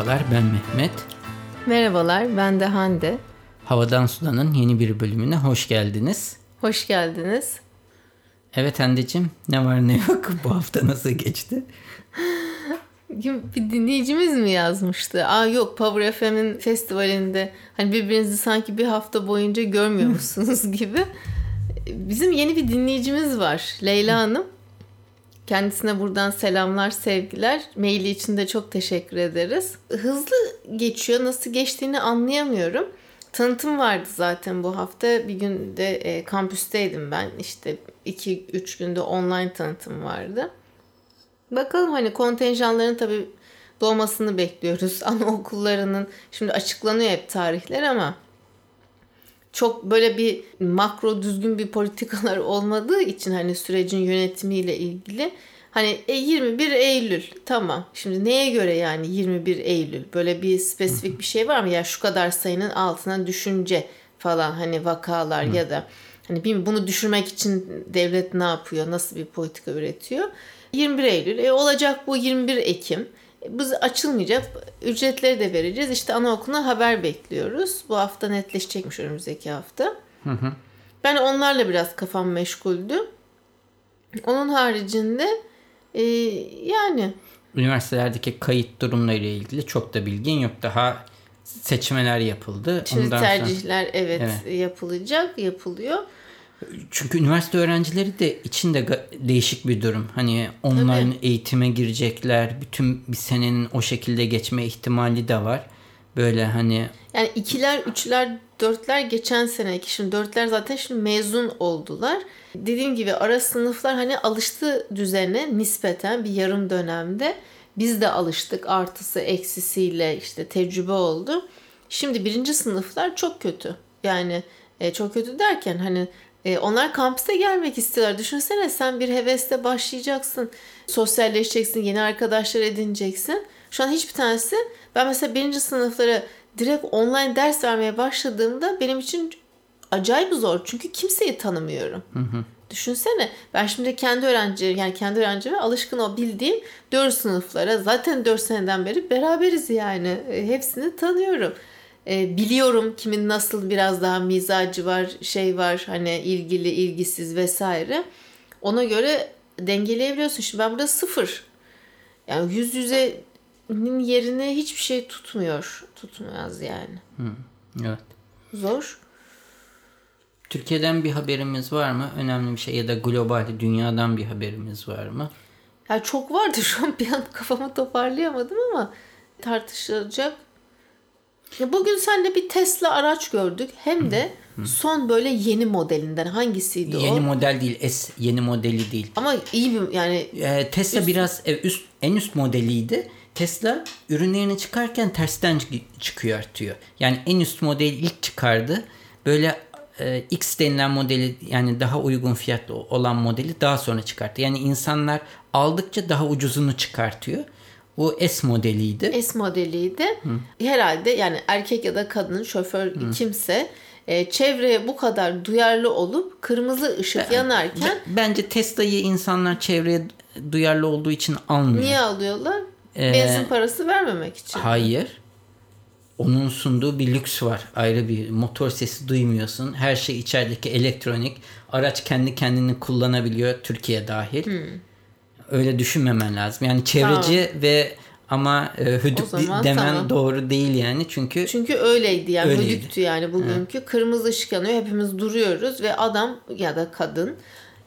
Merhabalar ben Mehmet. Merhabalar ben de Hande. Havadan Sudan'ın yeni bir bölümüne hoş geldiniz. Hoş geldiniz. Evet Hande'cim ne var ne yok bu hafta nasıl geçti? bir dinleyicimiz mi yazmıştı? Aa yok Power FM'in festivalinde hani birbirinizi sanki bir hafta boyunca görmüyormuşsunuz gibi. Bizim yeni bir dinleyicimiz var Leyla Hanım. Kendisine buradan selamlar, sevgiler. Maili için de çok teşekkür ederiz. Hızlı geçiyor. Nasıl geçtiğini anlayamıyorum. Tanıtım vardı zaten bu hafta. Bir günde e, kampüsteydim ben. İşte 2-3 günde online tanıtım vardı. Bakalım hani kontenjanların tabii doğmasını bekliyoruz. Anaokullarının şimdi açıklanıyor hep tarihler ama çok böyle bir makro düzgün bir politikalar olmadığı için hani sürecin yönetimiyle ilgili. Hani e, 21 Eylül tamam. Şimdi neye göre yani 21 Eylül? Böyle bir spesifik bir şey var mı? Ya şu kadar sayının altına düşünce falan hani vakalar Hı. ya da hani bilmiyorum bunu düşürmek için devlet ne yapıyor? Nasıl bir politika üretiyor? 21 Eylül e, olacak bu 21 Ekim biz açılmayacak. Ücretleri de vereceğiz. İşte anaokuluna haber bekliyoruz. Bu hafta netleşecekmiş önümüzdeki hafta. Hı hı. Ben onlarla biraz kafam meşguldü. Onun haricinde e, yani üniversitelerdeki kayıt durumları ile ilgili çok da bilgin yok. Daha seçmeler yapıldı. Şimdi Ondan tercihler sonra... evet, evet yapılacak, yapılıyor. Çünkü üniversite öğrencileri de içinde değişik bir durum. Hani online Tabii. eğitime girecekler. Bütün bir senenin o şekilde geçme ihtimali de var. Böyle hani... Yani ikiler, üçler, dörtler geçen seneki. Şimdi dörtler zaten şimdi mezun oldular. Dediğim gibi ara sınıflar hani alıştı düzene nispeten bir yarım dönemde. Biz de alıştık artısı eksisiyle işte tecrübe oldu. Şimdi birinci sınıflar çok kötü. Yani e, çok kötü derken hani e, onlar kampüse gelmek istiyorlar. Düşünsene sen bir hevesle başlayacaksın. Sosyalleşeceksin, yeni arkadaşlar edineceksin. Şu an hiçbir tanesi ben mesela birinci sınıflara direkt online ders vermeye başladığımda benim için acayip zor. Çünkü kimseyi tanımıyorum. Hı hı. Düşünsene ben şimdi kendi öğrenci yani kendi öğrencime alışkın o bildiğim 4 sınıflara zaten 4 seneden beri beraberiz yani. E, hepsini tanıyorum e, biliyorum kimin nasıl biraz daha mizacı var, şey var hani ilgili, ilgisiz vesaire. Ona göre dengeleyebiliyorsun. Şimdi ben burada sıfır. Yani yüz yüzenin yerine hiçbir şey tutmuyor. Tutmaz yani. Hı, evet. Zor. Türkiye'den bir haberimiz var mı? Önemli bir şey ya da global dünyadan bir haberimiz var mı? Ya çok vardı şu an bir an kafamı toparlayamadım ama tartışılacak ya bugün sen de bir Tesla araç gördük. Hem de son böyle yeni modelinden hangisiydi yeni o? Yeni model değil. S yeni modeli değil. Ama iyi bir yani ee, Tesla üst... biraz e, üst en üst modeliydi. Tesla ürünlerini çıkarken tersten çıkıyor artıyor. Yani en üst modeli ilk çıkardı. Böyle e, X denilen modeli yani daha uygun fiyatlı olan modeli daha sonra çıkarttı. Yani insanlar aldıkça daha ucuzunu çıkartıyor. Bu S modeliydi. S modeliydi. Hı. Herhalde yani erkek ya da kadın şoför Hı. kimse e, çevreye bu kadar duyarlı olup kırmızı ışık ben, yanarken bence Tesla'yı insanlar çevreye duyarlı olduğu için almıyor. Niye alıyorlar? Ee, Benzin parası vermemek için. Hayır. Onun sunduğu bir lüks var. Ayrı bir motor sesi duymuyorsun. Her şey içerideki elektronik. Araç kendi kendini kullanabiliyor Türkiye dahil. Hmm öyle düşünmemen lazım. Yani çevreci tamam. ve ama e, hüdük zaman, demen tamam. doğru değil yani çünkü çünkü öyleydi yani öyleydi. hüdüktü yani bugünkü ha. kırmızı ışık yanıyor hepimiz duruyoruz ve adam ya da kadın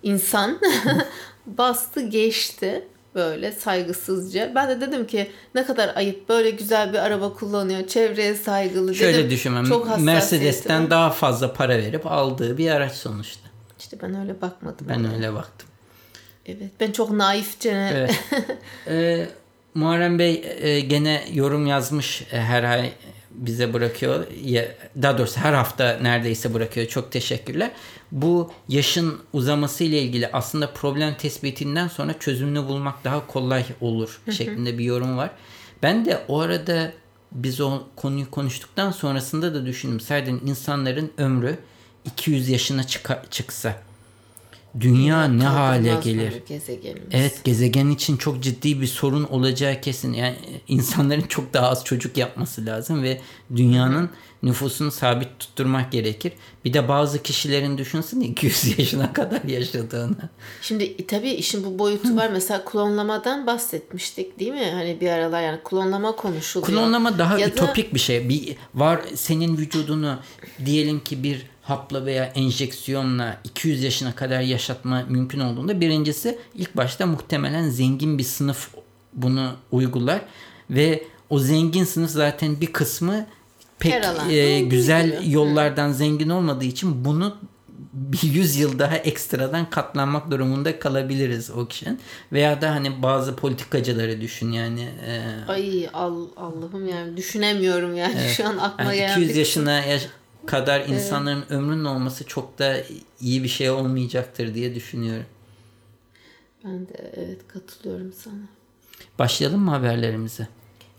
insan bastı geçti böyle saygısızca. Ben de dedim ki ne kadar ayıp böyle güzel bir araba kullanıyor. Çevreye saygılı. Şöyle dedim, düşünmem. Çok Mercedes'ten daha fazla para verip aldığı bir araç sonuçta. İşte ben öyle bakmadım. Ben ona. öyle baktım. Evet ben çok naifçe. Evet. ee, Muharrem Bey e, gene yorum yazmış e, her ay bize bırakıyor. Ya, daha doğrusu her hafta neredeyse bırakıyor. Çok teşekkürler. Bu yaşın uzaması ile ilgili aslında problem tespitinden sonra çözümünü bulmak daha kolay olur şeklinde bir yorum var. Ben de o arada biz o konuyu konuştuktan sonrasında da düşündüm. Serden insanların ömrü 200 yaşına çıka, çıksa dünya ne hale gelir? Gezegenimiz. Evet gezegen için çok ciddi bir sorun olacağı kesin. Yani insanların çok daha az çocuk yapması lazım ve dünyanın nüfusunu sabit tutturmak gerekir. Bir de bazı kişilerin düşünsün 200 yaşına kadar yaşadığını. Şimdi e, tabii işin bu boyutu var. Mesela klonlamadan bahsetmiştik değil mi? Hani bir aralar yani klonlama konuşuluyor. Klonlama daha Ya da- ütopik bir şey. Bir var senin vücudunu diyelim ki bir hapla veya enjeksiyonla 200 yaşına kadar yaşatma mümkün olduğunda birincisi ilk başta muhtemelen zengin bir sınıf bunu uygular ve o zengin sınıf zaten bir kısmı pek e, güzel yollardan zengin olmadığı için bunu bir 100 yıl daha ekstradan katlanmak durumunda kalabiliriz o kişinin. Veya da hani bazı politikacıları düşün yani. E, Ay al, Allah'ım yani düşünemiyorum yani şu an aklıma yani gelen 200 bir- yaşına yaş- kadar insanların ömrünün olması çok da iyi bir şey olmayacaktır diye düşünüyorum. Ben de evet katılıyorum sana. Başlayalım mı haberlerimize?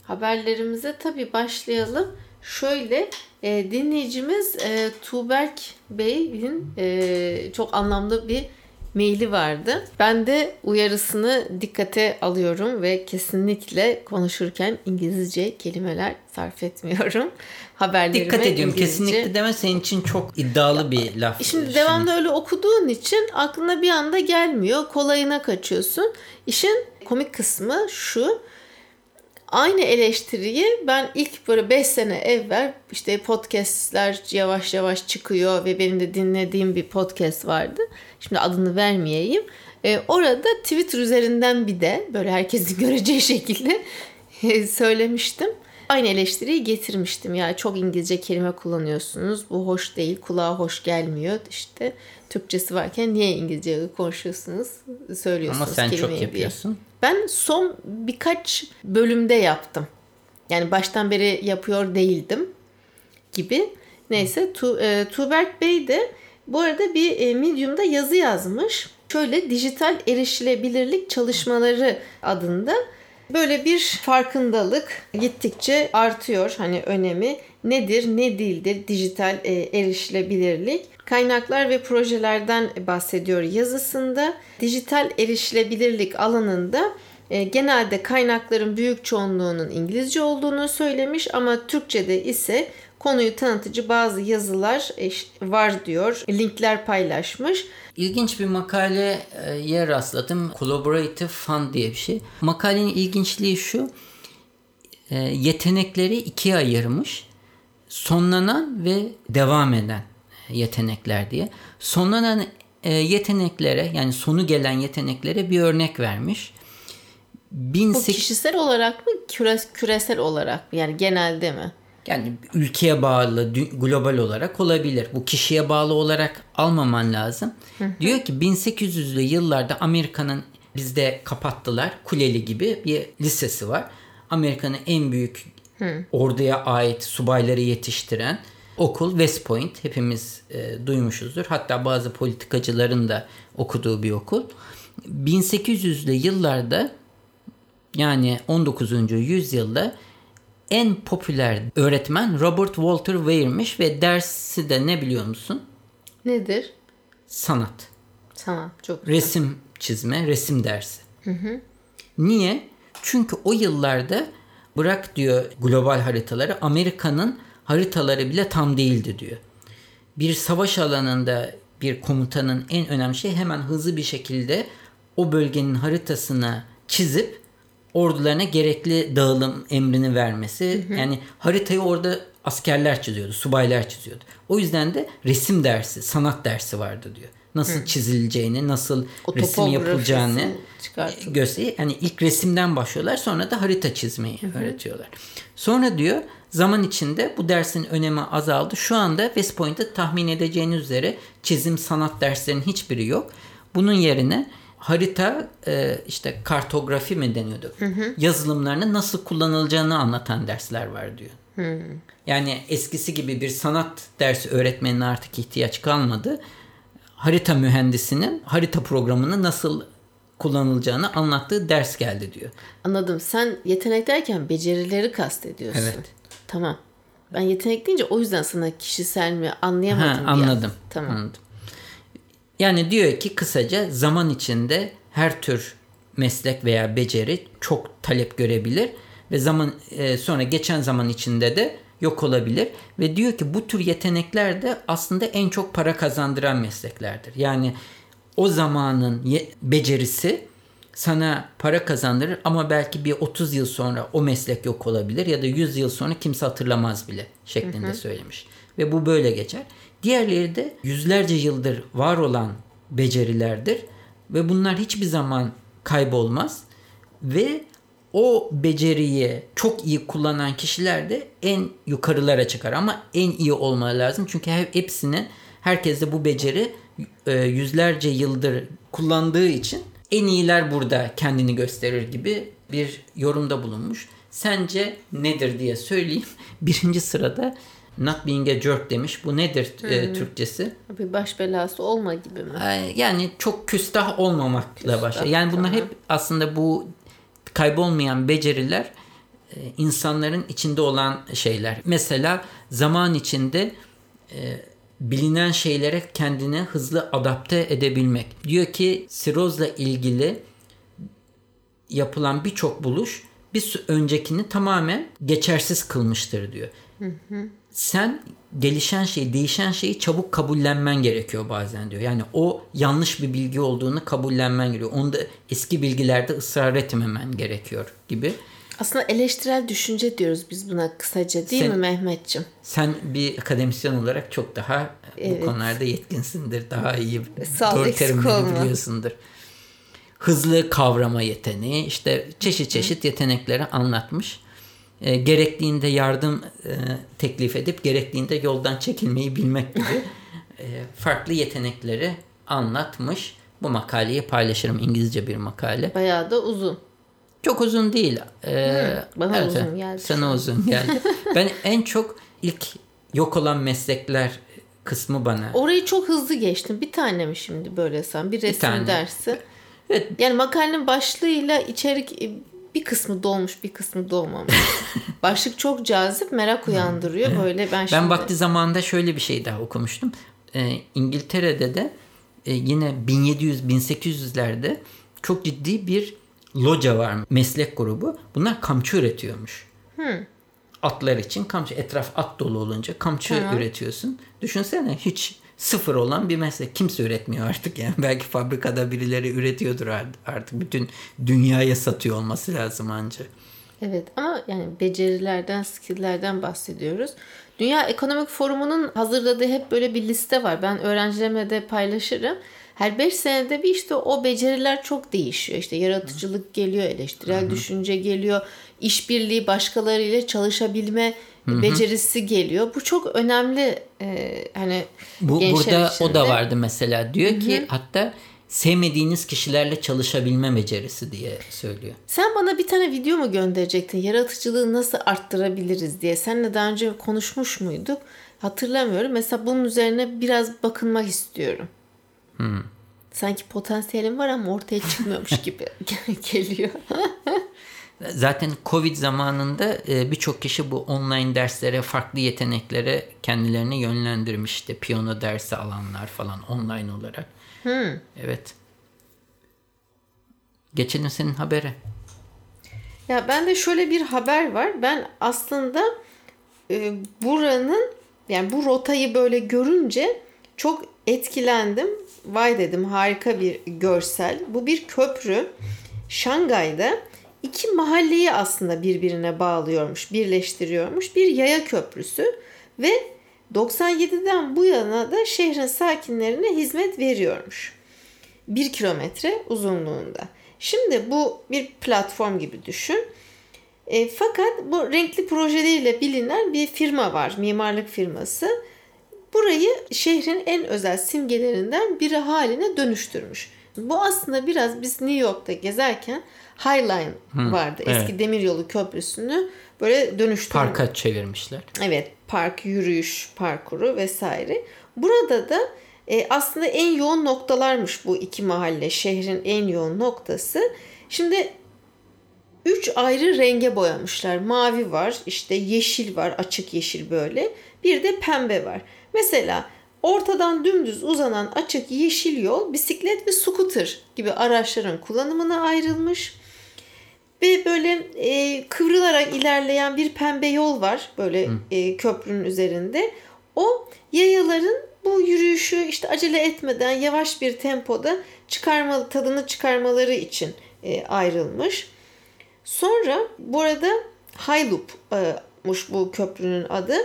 Haberlerimize tabii başlayalım. Şöyle e, dinleyicimiz e, Tuğberk Bey'in e, çok anlamlı bir maili vardı. Ben de uyarısını dikkate alıyorum ve kesinlikle konuşurken İngilizce kelimeler sarf etmiyorum. Haberlerime Dikkat ediyorum. İngilizce- Kesinlikle deme senin için çok iddialı bir laf. Şimdi devamlı öyle okuduğun için aklına bir anda gelmiyor. Kolayına kaçıyorsun. İşin komik kısmı şu. Aynı eleştiriyi ben ilk böyle 5 sene evvel işte podcastler yavaş yavaş çıkıyor ve benim de dinlediğim bir podcast vardı. Şimdi adını vermeyeyim. Ee, orada Twitter üzerinden bir de böyle herkesin göreceği şekilde e, söylemiştim. Aynı eleştiriyi getirmiştim. Ya çok İngilizce kelime kullanıyorsunuz. Bu hoş değil. Kulağa hoş gelmiyor. İşte Türkçesi varken niye İngilizce konuşuyorsunuz? Söylüyorsunuz Ama sen çok kelimeyi diye. Ben son birkaç bölümde yaptım. Yani baştan beri yapıyor değildim gibi. Neyse tu, e, Tuğberk Bey de bu arada bir e, Medium'da yazı yazmış. Şöyle dijital erişilebilirlik çalışmaları adında böyle bir farkındalık gittikçe artıyor hani önemi. Nedir ne değildir dijital e, erişilebilirlik? Kaynaklar ve projelerden bahsediyor yazısında. Dijital erişilebilirlik alanında e, genelde kaynakların büyük çoğunluğunun İngilizce olduğunu söylemiş ama Türkçe'de ise konuyu tanıtıcı bazı yazılar e, var diyor. Linkler paylaşmış. İlginç bir makaleye rastladım. Collaborative Fund diye bir şey. Makalenin ilginçliği şu. e, Yetenekleri ikiye ayırmış. Sonlanan ve devam eden yetenekler diye. Sonlanan e, yeteneklere yani sonu gelen yeteneklere bir örnek vermiş. Bu 1800 kişisel olarak mı küre, küresel olarak mı? Yani genelde mi? Yani ülkeye bağlı, global olarak olabilir. Bu kişiye bağlı olarak almaman lazım. Diyor ki 1800'lü yıllarda Amerika'nın bizde kapattılar. Kuleli gibi bir lisesi var. Amerika'nın en büyük orduya ait subayları yetiştiren okul West Point. Hepimiz e, duymuşuzdur. Hatta bazı politikacıların da okuduğu bir okul. 1800'lü yıllarda yani 19. yüzyılda en popüler öğretmen Robert Walter Weir'miş ve dersi de ne biliyor musun? Nedir? Sanat. Sanat. Çok güzel. Resim çizme, resim dersi. Niye? Çünkü o yıllarda bırak diyor global haritaları Amerika'nın haritaları bile tam değildi diyor. Bir savaş alanında bir komutanın en önemli şey hemen hızlı bir şekilde o bölgenin haritasını çizip ordularına gerekli dağılım emrini vermesi. Yani haritayı orada askerler çiziyordu, subaylar çiziyordu. O yüzden de resim dersi, sanat dersi vardı diyor. Nasıl çizileceğini, nasıl O resim yapılacağını gösteriyor. Yani ilk resimden başlıyorlar sonra da harita çizmeyi öğretiyorlar. Sonra diyor zaman içinde bu dersin önemi azaldı. Şu anda West Point'te tahmin edeceğiniz üzere çizim sanat derslerinin hiçbiri yok. Bunun yerine harita e, işte kartografi mi deniyordu? Yazılımlarının nasıl kullanılacağını anlatan dersler var diyor. Yani eskisi gibi bir sanat dersi öğretmenine artık ihtiyaç kalmadı. Harita mühendisinin harita programını nasıl kullanılacağını anlattığı ders geldi diyor. Anladım. Sen yetenek derken becerileri kastediyorsun. Evet. Tamam. Ben yetenek deyince o yüzden sana kişisel mi anlayamadım. Ha, anladım. Tamam. Anladım. Yani diyor ki kısaca zaman içinde her tür meslek veya beceri çok talep görebilir ve zaman e, sonra geçen zaman içinde de yok olabilir ve diyor ki bu tür yetenekler de aslında en çok para kazandıran mesleklerdir. Yani o zamanın becerisi sana para kazandırır ama belki bir 30 yıl sonra o meslek yok olabilir ya da 100 yıl sonra kimse hatırlamaz bile şeklinde söylemiş. Ve bu böyle geçer. Diğerleri de yüzlerce yıldır var olan becerilerdir ve bunlar hiçbir zaman kaybolmaz ve o beceriyi çok iyi kullanan kişiler de en yukarılara çıkar ama en iyi olmalı lazım çünkü hep hepsinin herkeste bu beceri e, yüzlerce yıldır kullandığı için en iyiler burada kendini gösterir gibi bir yorumda bulunmuş. Sence nedir diye söyleyeyim. Birinci sırada not being a jerk demiş. Bu nedir e, Türkçesi? Bir baş belası olma gibi mi? Yani çok küstah olmamakla Küstah, başlar. Yani bunlar tamam. hep aslında bu kaybolmayan beceriler e, insanların içinde olan şeyler. Mesela zaman içinde e, bilinen şeylere kendini hızlı adapte edebilmek. Diyor ki sirozla ilgili yapılan birçok buluş bir öncekini tamamen geçersiz kılmıştır diyor. Sen gelişen şeyi, değişen şeyi çabuk kabullenmen gerekiyor bazen diyor. Yani o yanlış bir bilgi olduğunu kabullenmen gerekiyor. Onda eski bilgilerde ısrar etmemen gerekiyor gibi. Aslında eleştirel düşünce diyoruz biz buna kısaca değil Sen- mi Mehmetçim? Sen bir akademisyen olarak çok daha Evet. bu konularda yetkinsindir. Daha iyi Sağ ol, doğru terimleri biliyorsundur. Hızlı kavrama yeteneği, işte çeşit çeşit yetenekleri anlatmış. E, gerektiğinde yardım e, teklif edip gerektiğinde yoldan çekilmeyi bilmek gibi e, farklı yetenekleri anlatmış. Bu makaleyi paylaşırım. İngilizce bir makale. Bayağı da uzun. Çok uzun değil. Ee, bana uzun geldi Sana an. uzun geldi. ben en çok ilk yok olan meslekler kısmı bana. Orayı çok hızlı geçtim. Bir tane mi şimdi böyle sen? Bir resim tane. dersi. Evet. Yani makalenin başlığıyla içerik e, bir kısmı dolmuş bir kısmı dolmamış. Başlık çok cazip merak uyandırıyor. Böyle ben şimdi... Ben vakti zamanında şöyle bir şey daha okumuştum. Ee, İngiltere'de de e, yine 1700-1800'lerde çok ciddi bir loca var. Meslek grubu. Bunlar kamçı üretiyormuş. Atlar için kamçı. Etraf at dolu olunca kamçı Tamam. üretiyorsun. Düşünsene hiç sıfır olan bir meslek. Kimse üretmiyor artık yani. Belki fabrikada birileri üretiyordur art- artık. Bütün dünyaya satıyor olması lazım ancak. Evet ama yani becerilerden, skilllerden bahsediyoruz. Dünya Ekonomik Forumu'nun hazırladığı hep böyle bir liste var. Ben öğrencilerime de paylaşırım. Her 5 senede bir işte o beceriler çok değişiyor. İşte yaratıcılık geliyor, eleştirel düşünce geliyor, işbirliği başkalarıyla çalışabilme becerisi geliyor. Bu çok önemli e, hani Bu burada için o da vardı mesela. Diyor ki hatta sevmediğiniz kişilerle çalışabilme becerisi diye söylüyor. Sen bana bir tane video mu gönderecektin? Yaratıcılığı nasıl arttırabiliriz diye. Seninle daha önce konuşmuş muyduk? Hatırlamıyorum. Mesela bunun üzerine biraz bakınmak istiyorum. Sanki potansiyelim var ama ortaya çıkmıyormuş gibi geliyor. Zaten Covid zamanında e, birçok kişi bu online derslere, farklı yeteneklere kendilerini yönlendirmişti. Piyano dersi alanlar falan online olarak. Evet. Geçelim senin habere. Ya bende şöyle bir haber var. Ben aslında e, buranın yani bu rotayı böyle görünce çok etkilendim. Vay dedim harika bir görsel. Bu bir köprü. Şangay'da iki mahalleyi aslında birbirine bağlıyormuş, birleştiriyormuş. Bir yaya köprüsü ve 97'den bu yana da şehrin sakinlerine hizmet veriyormuş. 1 kilometre uzunluğunda. Şimdi bu bir platform gibi düşün. E, fakat bu renkli projeleriyle bilinen bir firma var, mimarlık firması. Burayı şehrin en özel simgelerinden biri haline dönüştürmüş. Bu aslında biraz biz New York'ta gezerken High Line vardı. evet. Eski demiryolu köprüsünü böyle dönüştürmüş. Parka çevirmişler. Evet, park, yürüyüş parkuru vesaire. Burada da e, aslında en yoğun noktalarmış bu iki mahalle, şehrin en yoğun noktası. Şimdi üç ayrı renge boyamışlar. Mavi var, işte yeşil var, açık yeşil böyle. Bir de pembe var. Mesela ortadan dümdüz uzanan açık yeşil yol bisiklet ve scooter gibi araçların kullanımına ayrılmış. Ve böyle e, kıvrılarak ilerleyen bir pembe yol var böyle e, köprünün üzerinde. O yayaların bu yürüyüşü işte acele etmeden yavaş bir tempoda çıkarmalı tadını çıkarmaları için e, ayrılmış. Sonra burada High Loop'muş bu köprünün adı.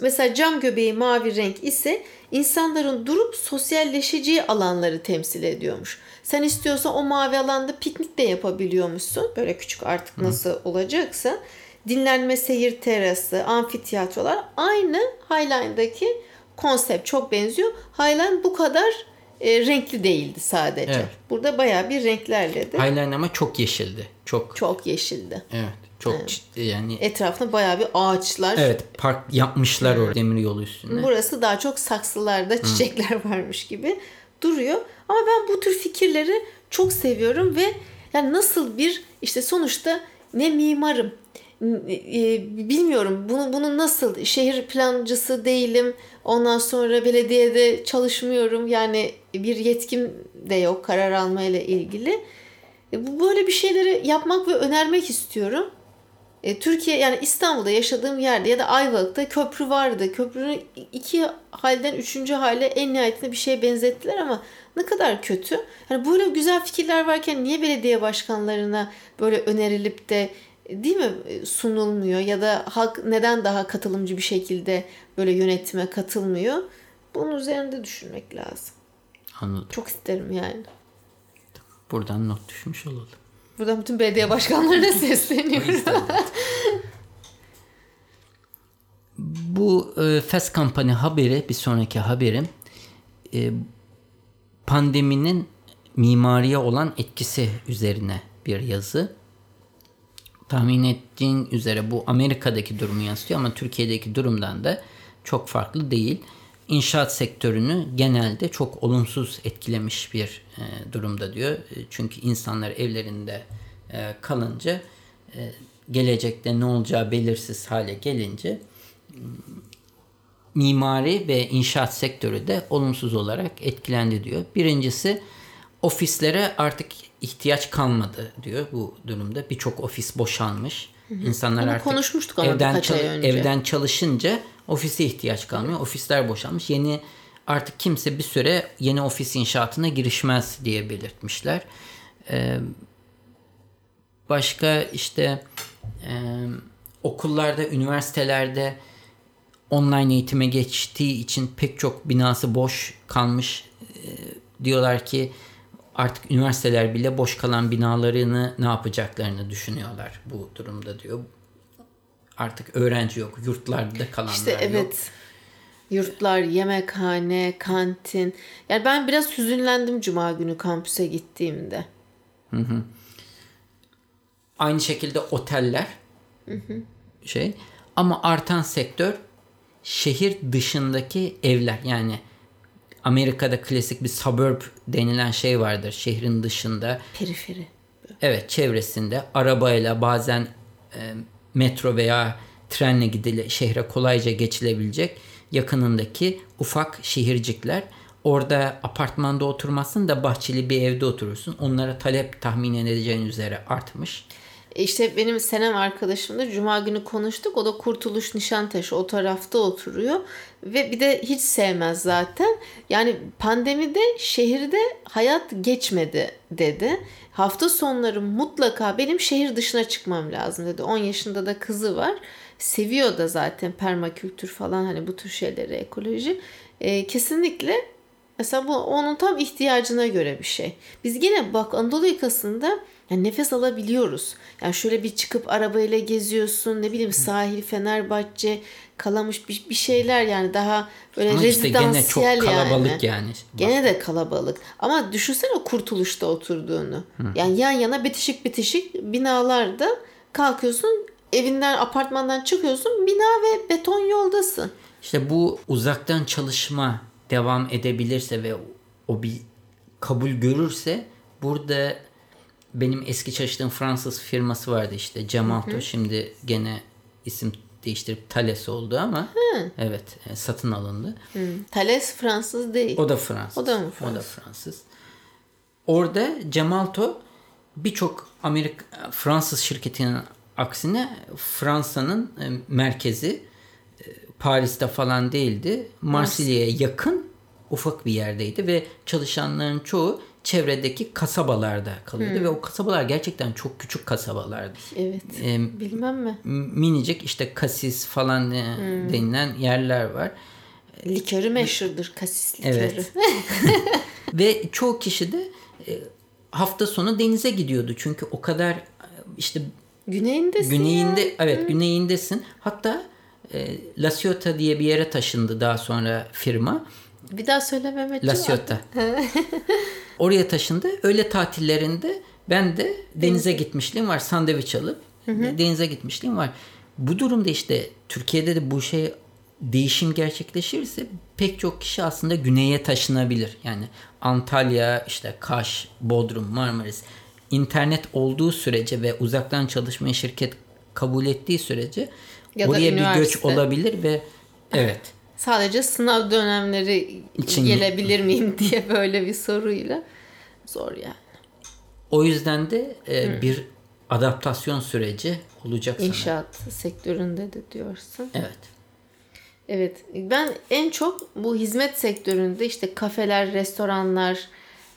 Mesela cam göbeği mavi renk ise insanların durup sosyalleşeceği alanları temsil ediyormuş. Sen istiyorsan o mavi alanda piknik de yapabiliyormuşsun. Böyle küçük artık nasıl olacaksa. Dinlenme seyir terası, amfiteyatrolar aynı Highline'daki konsept çok benziyor. Highline bu kadar e, renkli değildi sadece. Evet. Burada bayağı bir renklerle de Highline ama çok yeşildi. Çok. çok yeşildi. Evet. Çok ciddi yani. Etrafında bayağı bir ağaçlar. Evet park yapmışlar orada demir yolu üstünde. Burası daha çok saksılarda çiçekler varmış gibi duruyor. Ama ben bu tür fikirleri çok seviyorum ve yani nasıl bir işte sonuçta ne mimarım n- e, bilmiyorum bunu bunu nasıl şehir plancısı değilim ondan sonra belediyede çalışmıyorum yani bir yetkim de yok karar alma ile ilgili E, bu böyle bir şeyleri yapmak ve önermek istiyorum. E, Türkiye yani İstanbul'da yaşadığım yerde ya da Ayvalık'ta köprü vardı. Köprünün iki halden üçüncü hale en nihayetinde bir şeye benzettiler ama ne kadar kötü. Hani böyle güzel fikirler varken niye belediye başkanlarına böyle önerilip de e, değil mi e, sunulmuyor ya da halk neden daha katılımcı bir şekilde böyle yönetime katılmıyor? Bunun üzerinde düşünmek lazım. Anladım. Çok isterim yani. Buradan not düşmüş olalım. Buradan bütün belediye başkanlarına sesleniyorum. Bu e, Fast Company haberi bir sonraki haberim e, pandeminin mimariye olan etkisi üzerine bir yazı. Tahmin ettiğin üzere bu Amerika'daki durumu yansıtıyor ama Türkiye'deki durumdan da çok farklı değil. İnşaat sektörünü genelde çok olumsuz etkilemiş bir e, durumda diyor. E, Çünkü insanlar evlerinde e, kalınca e, gelecekte ne olacağı belirsiz hale gelince mimari ve inşaat sektörü de olumsuz olarak etkilendi diyor. Birincisi ofislere artık ihtiyaç kalmadı diyor bu durumda. Birçok ofis boşalmış. İnsanlar Bunu artık konuşmuştuk ama evden ay önce. evden çalışınca ofise ihtiyaç kalmıyor. Ofisler boşalmış. Yeni artık kimse bir süre yeni ofis inşaatına girişmez diye belirtmişler. Ee, başka işte e, okullarda, üniversitelerde online eğitime geçtiği için pek çok binası boş kalmış. Ee, diyorlar ki artık üniversiteler bile boş kalan binalarını ne yapacaklarını düşünüyorlar bu durumda diyor. Artık öğrenci yok, yurtlarda kalanlar İşte yok. evet. Yurtlar, yemekhane, kantin. Yani ben biraz hüzünlendim cuma günü kampüse gittiğimde. Aynı şekilde oteller şey ama artan sektör şehir dışındaki evler yani Amerika'da klasik bir suburb denilen şey vardır şehrin dışında Periferi. evet çevresinde arabayla bazen e, metro veya trenle gidile şehre kolayca geçilebilecek yakınındaki ufak şehircikler orada apartmanda oturmazsın da bahçeli bir evde oturursun onlara talep tahmin edeceğin üzere artmış. E İşte benim Senem arkadaşım da cuma günü konuştuk. O da Kurtuluş Nişantaşı o tarafta oturuyor. Ve bir de hiç sevmez zaten. Yani pandemide şehirde hayat geçmedi dedi. Hafta sonları mutlaka benim şehir dışına çıkmam lazım dedi. 10 yaşında da kızı var. Seviyor da zaten permakültür falan hani bu tür şeyleri ekoloji. E, kesinlikle Mesela bu onun tam ihtiyacına göre bir şey. Biz gene bak Anadolu yakasında yani nefes alabiliyoruz. Yani şöyle bir çıkıp arabayla geziyorsun ne bileyim sahil Fenerbahçe kalamış bir, bir şeyler yani daha böyle Ama işte gene çok rezidansiyel kalabalık yani. yani. Gene de kalabalık. Ama düşünsene kurtuluşta oturduğunu. Yani yan yana bitişik bitişik binalarda kalkıyorsun evinden apartmandan çıkıyorsun bina ve beton yoldasın. İşte bu uzaktan çalışma devam edebilirse ve o bir kabul görürse burada benim eski çalıştığım Fransız firması vardı işte Gemalto şimdi gene isim değiştirip Thales oldu ama evet e, satın alındı. Hmm. Thales Fransız değil. O da Fransız. O da mı O da Fransız. Orada Gemalto birçok Amerika Fransız şirketinin aksine Fransa'nın e, merkezi e, Paris'te falan değildi. Marsilya'ya yakın ufak bir yerdeydi ve çalışanların çoğu çevredeki kasabalarda kalıyordu ve o kasabalar gerçekten çok küçük kasabalardı. Evet. Em, Bilmem mi? minicik işte kasis falan e, denilen yerler var. Likörü meşhurdur. Kasis likörü. Evet. Ve çoğu kişi de e, hafta sonu denize gidiyordu. Çünkü o kadar e, işte Güneyindesin güneyinde ya. evet güneyindesin. Hatta e, La Ciotat diye bir yere taşındı daha sonra firma. Bir daha söyle Mehmetciğim. La Ciotat. Oraya taşındı. Öyle tatillerinde ben de denize gitmişliğim var. Sandviç alıp denize gitmişliğim var. Bu durumda işte Türkiye'de de bu şey değişim gerçekleşirse pek çok kişi aslında güneye taşınabilir. Yani Antalya, işte Kaş, Bodrum, Marmaris internet olduğu sürece ve uzaktan çalışmayı şirket kabul ettiği sürece Ya oraya bir göç olabilir ve evet Sadece sınav dönemleri İçin- gelebilir miyim diye böyle bir soruyla. Zor yani. o yüzden de e, bir adaptasyon süreci olacak sana. İnşaat sektöründe de diyorsun. Evet. Evet. Ben en çok bu hizmet sektöründe işte kafeler, restoranlar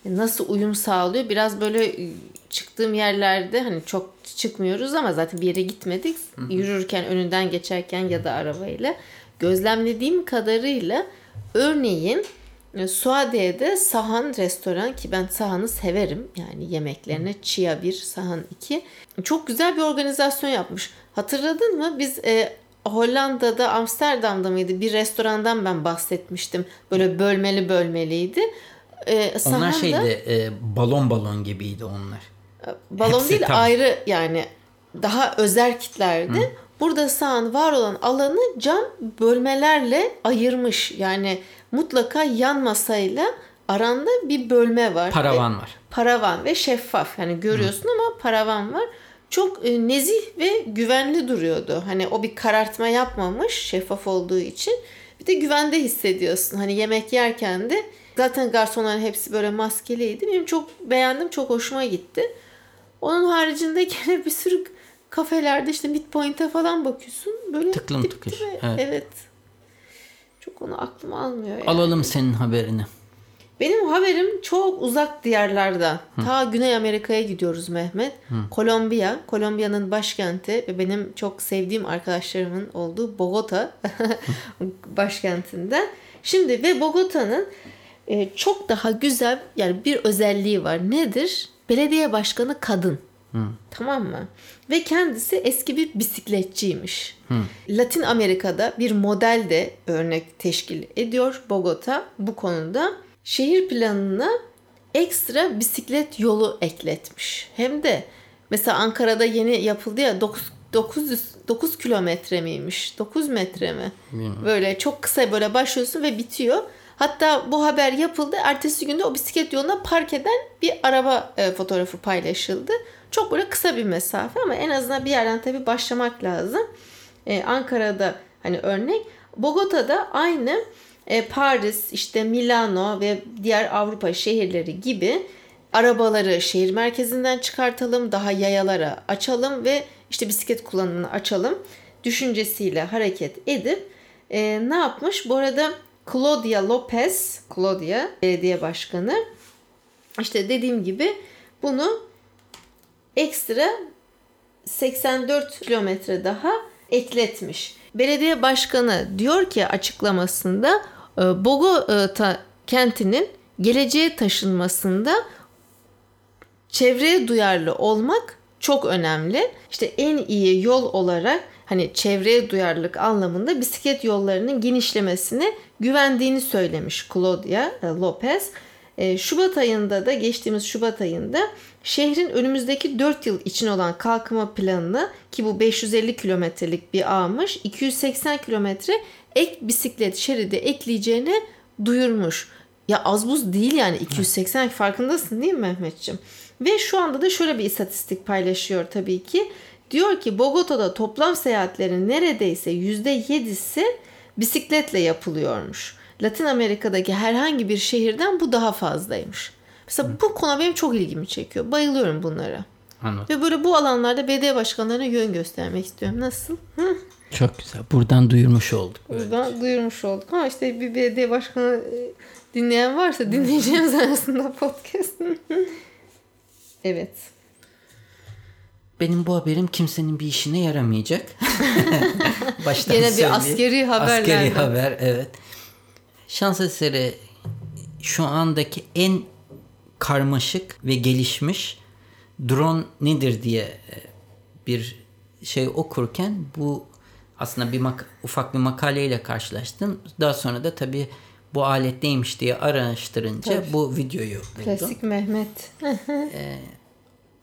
nasıl uyum sağlıyor? Biraz böyle e, çıktığım yerlerde hani çok çıkmıyoruz ama zaten bir yere gitmedik. Yürürken, önünden geçerken ya da arabayla gözlemlediğim kadarıyla örneğin e, Suadiye'de Sahan restoran ki ben Sahan'ı severim. Yani yemeklerine Chia 1, Sahan 2. Çok güzel bir organizasyon yapmış. Hatırladın mı? Biz e, Hollanda'da Amsterdam'da mıydı? Bir restorandan ben bahsetmiştim. Böyle bölmeli bölmeliydi. E, Onlar Sahan'da- şeydi e, balon balon gibiydi onlar. balon Hepsi değil tam. ayrı yani daha özel kitlerdi. Burada sağın var olan alanı cam bölmelerle ayırmış. Yani mutlaka yan masayla aranda bir bölme var. Ve- Paravan var. paravan ve şeffaf. Yani görüyorsun ama paravan var. Çok e, nezih ve güvenli duruyordu. Hani o bir karartma yapmamış şeffaf olduğu için. Bir de güvende hissediyorsun. Hani yemek yerken de zaten garsonların hepsi böyle maskeliydi. Benim çok beğendim, çok hoşuma gitti. Onun haricinde gene bir sürü kafelerde işte midpoint'e falan bakıyorsun. Böyle Tıklım dip tıkış. dibe. Evet. evet. Çok onu aklıma almıyor yani. Alalım senin haberini. Benim haberim çok uzak diyarlardan. Ta Güney Amerika'ya gidiyoruz Mehmet. Kolombiya, Kolombiya'nın başkenti ve benim çok sevdiğim arkadaşlarımın olduğu Bogota başkentinden. Şimdi ve Bogota'nın e, çok daha güzel yani bir özelliği var. Nedir? Belediye başkanı kadın. Tamam mı? Ve kendisi eski bir bisikletçiymiş. Latin Amerika'da bir model de örnek teşkil ediyor Bogota bu konuda. Şehir planına ekstra bisiklet yolu ekletmiş. Hem de mesela Ankara'da yeni yapıldı ya 900 9 kilometre miymiş? 9 metre mi? Böyle çok kısa böyle başlıyorsun ve bitiyor. Hatta bu haber yapıldı. Ertesi günde o bisiklet yoluna park eden bir araba e, fotoğrafı paylaşıldı. Çok böyle kısa bir mesafe ama en azından bir yerden tabii başlamak lazım. E, Ankara'da hani örnek. Bogota'da aynı e, Paris, işte Milano ve diğer Avrupa şehirleri gibi arabaları şehir merkezinden çıkartalım, daha yayalara açalım ve işte bisiklet kullanımını açalım düşüncesiyle hareket edip e, ne yapmış? Bu arada Claudia Lopez, Claudia belediye başkanı işte dediğim gibi bunu ekstra 84 kilometre daha ekletmiş. Belediye başkanı diyor ki açıklamasında e, Bogota kentinin geleceğe taşınmasında çevreye duyarlı olmak çok önemli. İşte en iyi yol olarak hani çevreye duyarlılık anlamında bisiklet yollarının genişlemesine güvendiğini söylemiş Claudia e, Lopez. E, Şubat ayında da geçtiğimiz Şubat ayında şehrin önümüzdeki 4 yıl için olan kalkınma planını ki bu 550 kilometrelik bir ağmış 280 kilometre ek bisiklet şeridi ekleyeceğini duyurmuş. Ya az buz değil yani 280 farkındasın değil mi Mehmetciğim? Ve şu anda da şöyle bir istatistik paylaşıyor tabii ki. Diyor ki Bogota'da toplam seyahatlerin neredeyse %7'si bisikletle yapılıyormuş. Latin Amerika'daki herhangi bir şehirden bu daha fazlaymış. Mesela bu konu benim çok ilgimi çekiyor. Bayılıyorum bunlara. Anladım. Ve böyle bu alanlarda belediye başkanlarına yön göstermek istiyorum. Nasıl? Hı? Çok güzel. Buradan duyurmuş olduk. Buradan duyurmuş olduk. Ha işte bir belediye başkanı e, dinleyen varsa dinleyeceğimiz arasında podcast. evet. Benim bu haberim kimsenin bir işine yaramayacak. Baştan Gene bir söyleyeyim. askeri haberlerden. Askeri haber evet. Şans eseri şu andaki en karmaşık ve gelişmiş drone nedir diye e, bir şey okurken bu aslında bir mak- ufak bir makaleyle karşılaştım. Daha sonra da tabii bu alet neymiş diye araştırınca Tabii. bu videoyu buldum. Klasik Mehmet.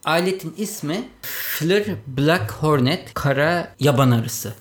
Aletin ismi Fleur Black Hornet kara yaban arısı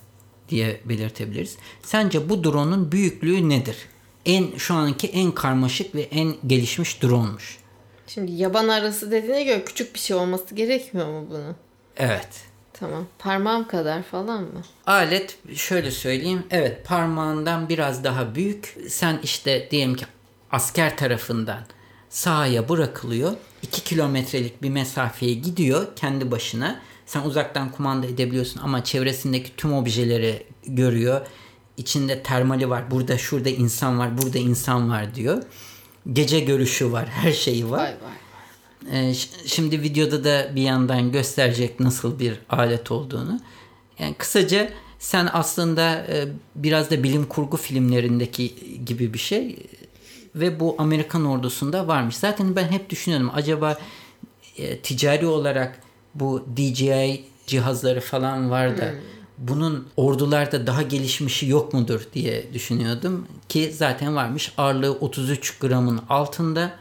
diye belirtebiliriz. Sence bu drone'un büyüklüğü nedir? En şu anki en karmaşık ve en gelişmiş drone'muş. Şimdi yaban arası dediğine göre küçük bir şey olması gerekmiyor mu bunun? Evet. Tamam. Parmağım kadar falan mı? Alet şöyle söyleyeyim. Evet parmağından biraz daha büyük. Sen işte diyelim ki asker tarafından sahaya bırakılıyor. 2 kilometrelik bir mesafeye gidiyor kendi başına. Sen uzaktan kumanda edebiliyorsun ama çevresindeki tüm objeleri görüyor. İçinde termali var. Burada şurada insan var. Burada insan var diyor. Gece görüşü var. Her şeyi var. Vay vay. Ee, şimdi videoda da bir yandan gösterecek nasıl bir alet olduğunu. Yani kısaca sen aslında e, biraz da bilim kurgu filmlerindeki gibi bir şey ve bu Amerikan ordusunda varmış. Zaten ben hep düşünüyorum acaba e, ticari olarak bu DJI cihazları falan var da bunun ordularda daha gelişmişi yok mudur diye düşünüyordum ki zaten varmış. Ağırlığı 33 gramın altında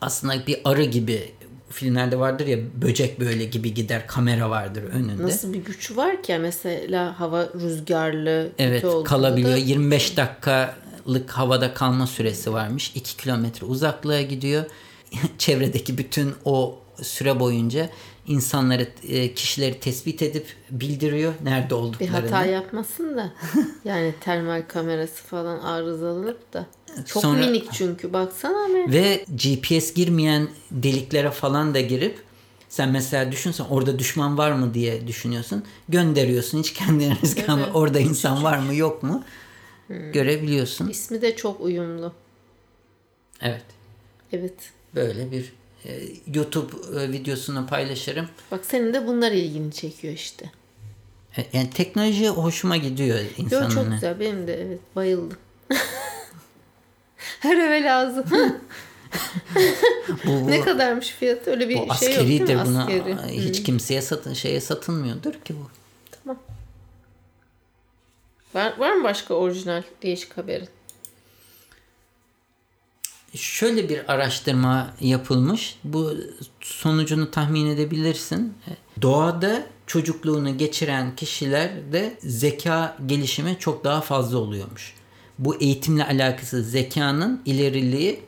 aslında bir arı gibi filmlerde vardır ya böcek böyle gibi gider kamera vardır önünde. Nasıl bir güç var ki mesela hava rüzgarlı Evet kalabiliyor. da- 25 dakikalık havada kalma süresi varmış. 2 kilometre uzaklığa gidiyor. Çevredeki bütün o süre boyunca insanları, e, kişileri tespit edip bildiriyor nerede bir olduklarını. hata yapmasın da yani termal kamerası falan arızalanıp da çok Sonra- minik çünkü baksana ama Ve GPS girmeyen deliklere falan da girip sen mesela düşünsen orada düşman var mı diye düşünüyorsun. Gönderiyorsun hiç kendine risk alma. Evet. Orada insan var mı yok mu görebiliyorsun. ismi de çok uyumlu. Evet. Evet. Böyle bir YouTube e, videosunu paylaşırım. Bak senin de bunlar ilgini çekiyor işte. E, Yani teknoloji hoşuma gidiyor Yo, insanın. çok güzel. Benim de evet bayıldım. Her eve lazım. Bu, bu, ne kadarmış fiyatı? Öyle bir şey yok değil mi? Buna Askeri. hiç kimseye satın şeye satılmıyordur ki bu. Tamam. Var, var mı başka orijinal değişik haberin? Şöyle bir araştırma yapılmış. Bu sonucunu tahmin edebilirsin. Doğada çocukluğunu geçiren kişilerde zeka gelişimi çok daha fazla oluyormuş. Bu eğitimle alakası zekanın ileriliği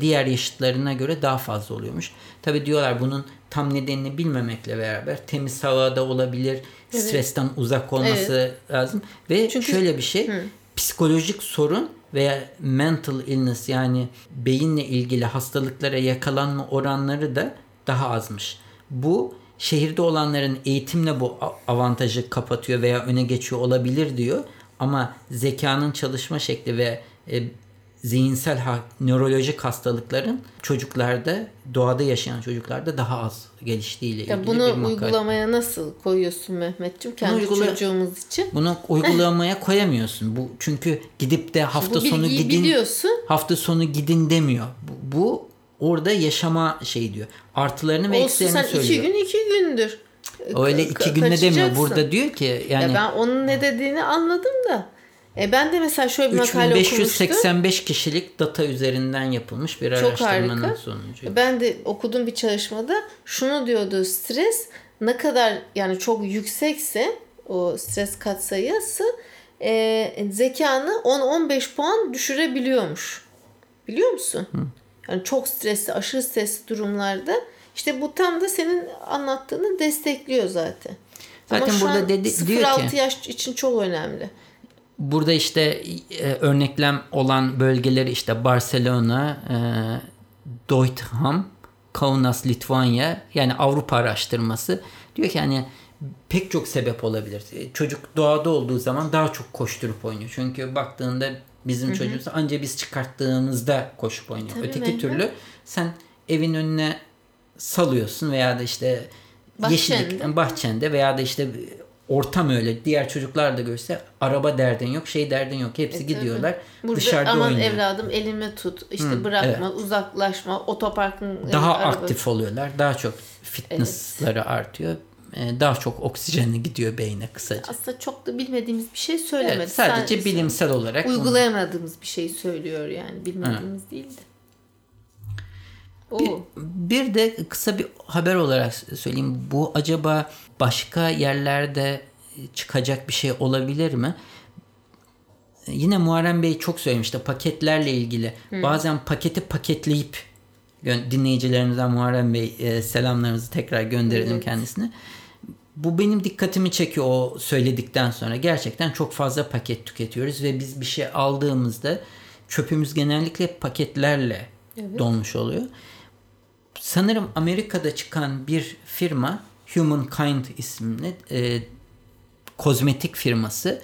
diğer yaşıtlarına göre daha fazla oluyormuş. Tabi diyorlar bunun tam nedenini bilmemekle beraber temiz havada olabilir, stresten uzak olması lazım ve Çünkü- şöyle bir şey psikolojik sorun veya mental illness yani beyinle ilgili hastalıklara yakalanma oranları da daha azmış. Bu şehirde olanların eğitimle bu avantajı kapatıyor veya öne geçiyor olabilir diyor. Ama zekanın çalışma şekli ve e, zihinsel ha- nörolojik hastalıkların çocuklarda doğada yaşayan çocuklarda daha az geliştiğiyle ilgili Ya bir bunu makale. uygulamaya nasıl koyuyorsun Mehmetciğim? Kendi uygula- çocuğumuz için. Bunu uygulamaya koyamıyorsun. Bu çünkü gidip de hafta sonu gidin biliyorsun. hafta sonu gidin demiyor. Bu, bu orada yaşama şey diyor. Artılarını ve Olsun eksilerini sen söylüyor. iki gün iki gündür. Öyle Ka- iki günde demiyor. kaçacaksın. Burada diyor ki yani Ya ben onun ne dediğini anladım da. E ben de mesela şöyle bir makale okumuştum. 3585 kişilik data üzerinden yapılmış bir Çok araştırmanın harika. sonucu. Ben de okudum bir çalışmada şunu diyordu stres ne kadar yani çok yüksekse o stres katsayısı e, zekanı 10-15 puan düşürebiliyormuş. Biliyor musun? Yani çok stresli, aşırı stresli durumlarda İşte bu tam da senin anlattığını destekliyor zaten. Zaten Ama şu burada dedi- diyor 0-6 ki- yaş için çok önemli. Burada işte e, örneklem olan bölgeleri işte Barcelona, e, Deutham, Kaunas, Litvanya yani Avrupa araştırması diyor ki hani pek çok sebep olabilir. E, Çocuk doğada olduğu zaman daha çok koşturup oynuyor. Çünkü baktığında bizim çocuğumuz anca biz çıkarttığımızda koşup oynuyor. Tabii, Öteki mecbur. türlü sen evin önüne salıyorsun veya da işte yeşillik Bahçende. bahçende veya da işte ortam öyle. Diğer çocuklar da görse araba derdin yok, şey derdin yok. Hepsi E, gidiyorlar. Burada dışarıda aman oynuyor. evladım elimi tut, işte bırakma, uzaklaşma, otoparkın Daha araba- aktif oluyorlar. Daha çok fitnessları artıyor. Ee, Daha çok oksijeni gidiyor beyne kısaca. Aslında çok da bilmediğimiz bir şey söylemedi. Evet, sadece Sadece bilimsel olarak bunu- uygulayamadığımız bir şey söylüyor yani bilmediğimiz değil de. Oo. Bir de kısa bir haber olarak söyleyeyim. Bu acaba başka yerlerde çıkacak bir şey olabilir mi? Yine Muharrem Bey çok söylemişti paketlerle ilgili. Bazen paketi paketleyip dinleyicilerimizden Muharrem Bey e, selamlarımızı tekrar gönderelim Evet. kendisine. Bu benim dikkatimi çekiyor o söyledikten sonra. Gerçekten çok fazla paket tüketiyoruz ve biz bir şey aldığımızda çöpümüz genellikle paketlerle dolmuş oluyor. Sanırım Amerika'da çıkan bir firma Humankind isimli e, kozmetik firması.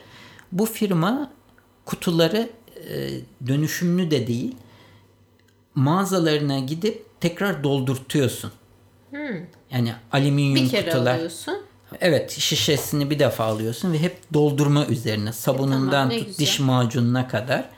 Bu firma kutuları e, dönüşümlü de değil mağazalarına gidip tekrar doldurtuyorsun. Yani alüminyum Bir kere kutular. alıyorsun. Evet şişesini bir defa alıyorsun ve hep doldurma üzerine sabunundan tamam, ne tut diş macununa kadar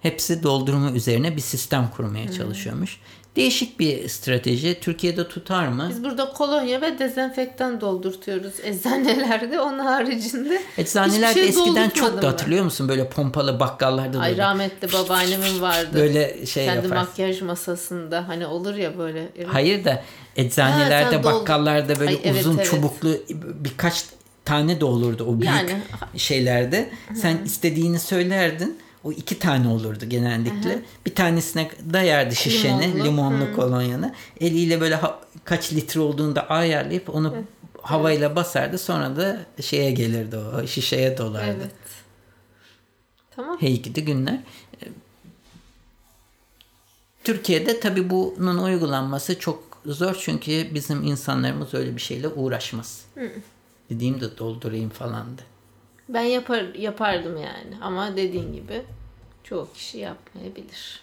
hepsi doldurma üzerine bir sistem kurmaya çalışıyormuş. Değişik bir strateji. Türkiye'de tutar mı? Biz burada kolonya ve dezenfektan doldurtuyoruz eczanelerde. Onun haricinde Eczanelerde şey eskiden çok da hatırlıyor musun? Böyle pompalı bakkallarda da Ay böyle rahmetli babaannemin vardı. böyle şey Kendi yaparsın. makyaj masasında hani olur ya böyle. evet. Hayır da Ha, eczanelerde doldur- bakkallarda böyle Ay, evet, uzun evet. çubuklu birkaç tane de olurdu o büyük Yani- şeylerde. Sen istediğini söylerdin. O iki tane olurdu genellikle. Bir tanesine dayardı şişeni, Limonlu. limonlu, kolonyanı. Eliyle böyle ha- kaç litre olduğunu da ayarlayıp onu havayla basardı. Sonra da şeye gelirdi o şişeye dolardı. Evet. Tamam. Hey gidi günler. Türkiye'de tabii bunun uygulanması çok zor çünkü bizim insanlarımız öyle bir şeyle uğraşmaz. Dediğim de doldurayım falan da. Ben yapar yapardım yani ama dediğin gibi çoğu kişi yapmayabilir.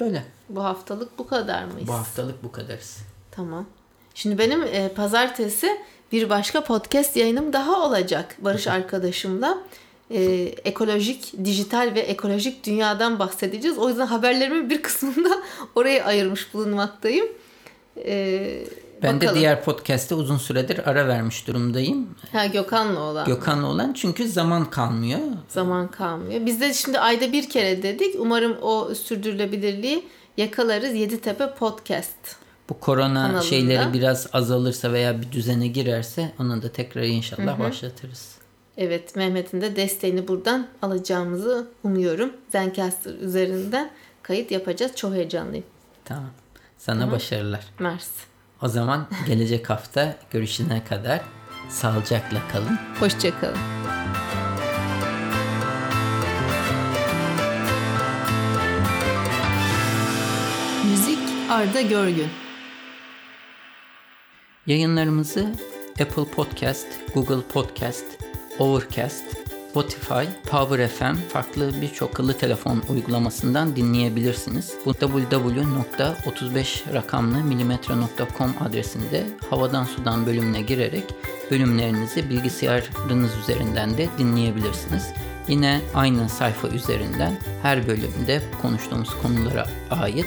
Böyle. Bu haftalık bu kadar mıyız? Bu haftalık bu kadarız. Tamam. Şimdi benim e, pazartesi bir başka podcast yayınım daha olacak Barış arkadaşımla. E, ekolojik, dijital ve ekolojik dünyadan bahsedeceğiz. O yüzden haberlerimin bir kısmını oraya ayırmış bulunmaktayım. E, Ben bakalım. de diğer podcast'te uzun süredir ara vermiş durumdayım. Ha Gökhan'la olan. Gökhan'la olan çünkü zaman kalmıyor. Zaman kalmıyor. Biz de şimdi ayda bir kere dedik. Umarım o sürdürülebilirliği yakalarız. Yeditepe Podcast. Bu korona Kanalında. şeyleri biraz azalırsa veya bir düzene girerse onu da tekrar inşallah başlatırız. Evet Mehmet'in de desteğini buradan alacağımızı umuyorum. Zencaster üzerinden kayıt yapacağız. Çok heyecanlıyım. Tamam. Sana başarılar. Mersi. O zaman gelecek hafta görüşene kadar sağlıcakla kalın. Hoşçakalın. Müzik Arda Görgün. Yayınlarımızı Apple Podcast, Google Podcast, Overcast, Spotify, Power FM farklı birçok akıllı telefon uygulamasından dinleyebilirsiniz. Bu www.35 rakamlı adresinde havadan sudan bölümüne girerek bölümlerinizi bilgisayarınız üzerinden de dinleyebilirsiniz. Yine aynı sayfa üzerinden her bölümde konuştuğumuz konulara ait